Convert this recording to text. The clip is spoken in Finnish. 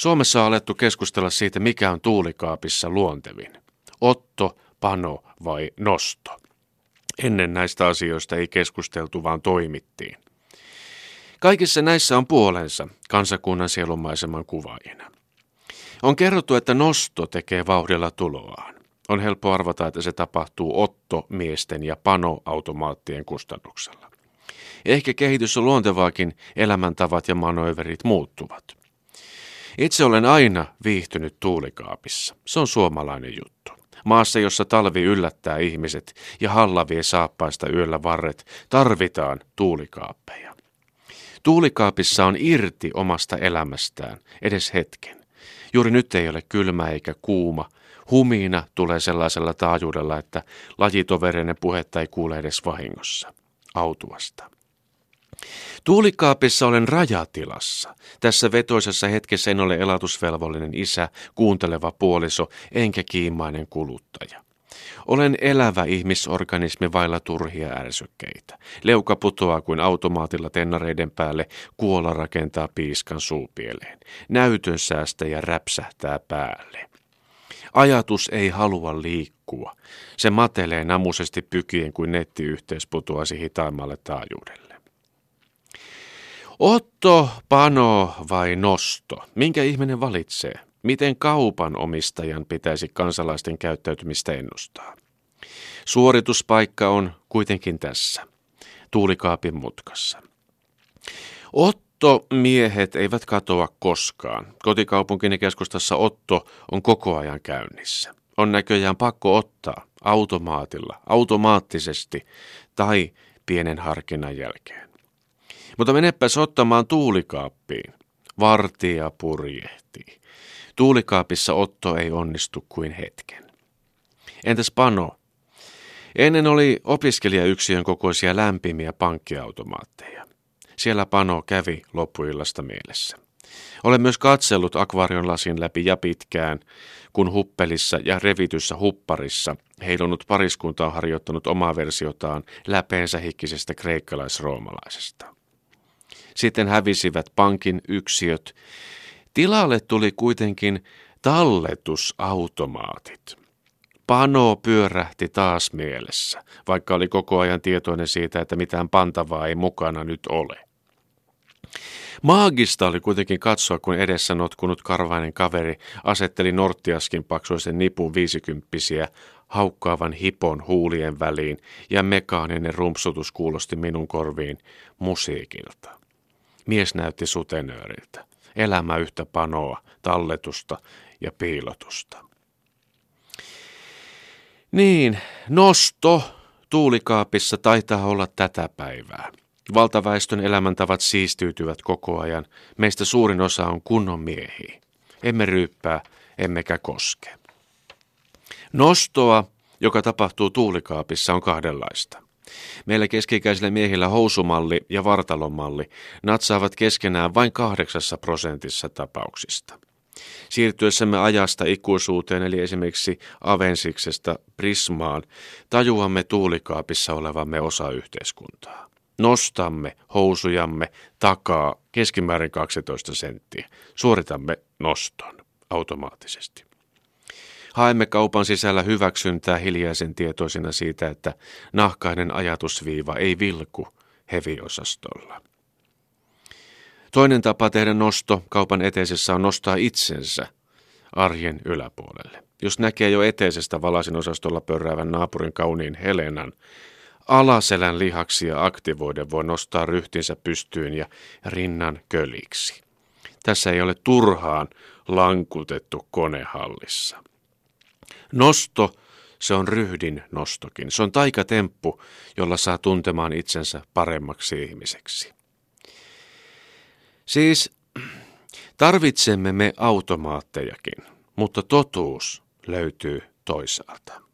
Suomessa on alettu keskustella siitä, mikä on tuulikaapissa luontevin. Otto, pano vai nosto. Ennen näistä asioista ei keskusteltu, vaan toimittiin. Kaikissa näissä on puolensa kansakunnan sielumaiseman kuvaajina. On kerrottu, että nosto tekee vauhdilla tuloaan. On helppo arvata, että se tapahtuu otto-miesten ja pano-automaattien kustannuksella. Ehkä kehitys on luontevaakin, elämäntavat ja manööverit muuttuvat. Itse olen aina viihtynyt tuulikaapissa. Se on suomalainen juttu. Maassa, jossa talvi yllättää ihmiset ja halla vie saappaista yöllä varret, tarvitaan tuulikaappeja. Tuulikaapissa on irti omasta elämästään, edes hetken. Juuri nyt ei ole kylmä eikä kuuma. Humiina tulee sellaisella taajuudella, että lajitovereinen puhetta ei kuule edes vahingossa. Autuasta. Tuulikaapissa olen rajatilassa. Tässä vetoisessa hetkessä en ole elatusvelvollinen isä, kuunteleva puoliso enkä kiimainen kuluttaja. Olen elävä ihmisorganismi vailla turhia ärsykkeitä. Leuka putoaa kuin automaatilla tennareiden päälle, kuola rakentaa piiskan suupieleen. Näytön säästäjä räpsähtää päälle. Ajatus ei halua liikkua. Se matelee namuisesti pykien kuin nettiyhteys putoaisi hitaimmalle taajuudelle. Otto, pano vai nosto? Minkä ihminen valitsee? Miten kaupan omistajan pitäisi kansalaisten käyttäytymistä ennustaa? Suorituspaikka on kuitenkin tässä, tuulikaapin mutkassa. Otto miehet eivät katoa koskaan. Kotikaupunkini keskustassa Otto on koko ajan käynnissä. On näköjään pakko ottaa automaatilla, automaattisesti tai pienen harkinnan jälkeen. Mutta menepäs ottamaan tuulikaappiin. Vartija purjehtii. Tuulikaapissa Otto ei onnistu kuin hetken. Entäs Pano? Ennen oli opiskelijayksiön kokoisia lämpimiä pankkiautomaatteja. Siellä Pano kävi loppuillasta mielessä. Olen myös katsellut akvaarion lasin läpi ja pitkään, kun huppelissa ja revityssä hupparissa heilunut pariskunta on harjoittanut omaa versiotaan läpeensä hikkisestä kreikkalaisroomalaisesta. Sitten hävisivät pankin yksiöt. Tilalle tuli kuitenkin talletusautomaatit. Pano pyörähti taas mielessä, vaikka oli koko ajan tietoinen siitä, että mitään pantavaa ei mukana nyt ole. Maagista oli kuitenkin katsoa, kun edessä notkunut karvainen kaveri asetteli Norttiaskin paksuisen nipun viisikymppisiä haukkaavan hipon huulien väliin ja mekaaninen rumpsutus kuulosti minun korviin musiikilta. Mies näytti sutenööriltä. Elämä yhtä panoa, talletusta ja piilotusta. Niin, nosto tuulikaapissa taitaa olla tätä päivää. Valtaväestön elämäntavat siistyytyvät koko ajan. Meistä suurin osa on kunnon miehiä. Emme ryyppää, emmekä koske. Nostoa, joka tapahtuu tuulikaapissa, on kahdenlaista. Meillä keskikäisillä miehillä housumalli ja vartalomalli natsaavat keskenään vain kahdeksassa prosentissa tapauksista. Siirtyessämme ajasta ikuisuuteen, eli esimerkiksi Avensiksesta Prismaan, tajuamme tuulikaapissa olevamme osa yhteiskuntaa. Nostamme housujamme takaa keskimäärin 12 senttiä. Suoritamme noston automaattisesti. Haemme kaupan sisällä hyväksyntää hiljaisen tietoisina siitä, että nahkainen ajatusviiva ei vilku heviosastolla. Toinen tapa tehdä nosto kaupan eteisessä on nostaa itsensä arjen yläpuolelle. Jos näkee jo eteisestä valasin osastolla pörräävän naapurin kauniin Helenan, alaselän lihaksia aktivoiden voi nostaa ryhtinsä pystyyn ja rinnan köliksi. Tässä ei ole turhaan lankutettu konehallissa. Nosto, se on ryhdin nostokin. Se on taikatemppu, jolla saa tuntemaan itsensä paremmaksi ihmiseksi. Siis tarvitsemme me automaattejakin, mutta totuus löytyy toisaalta.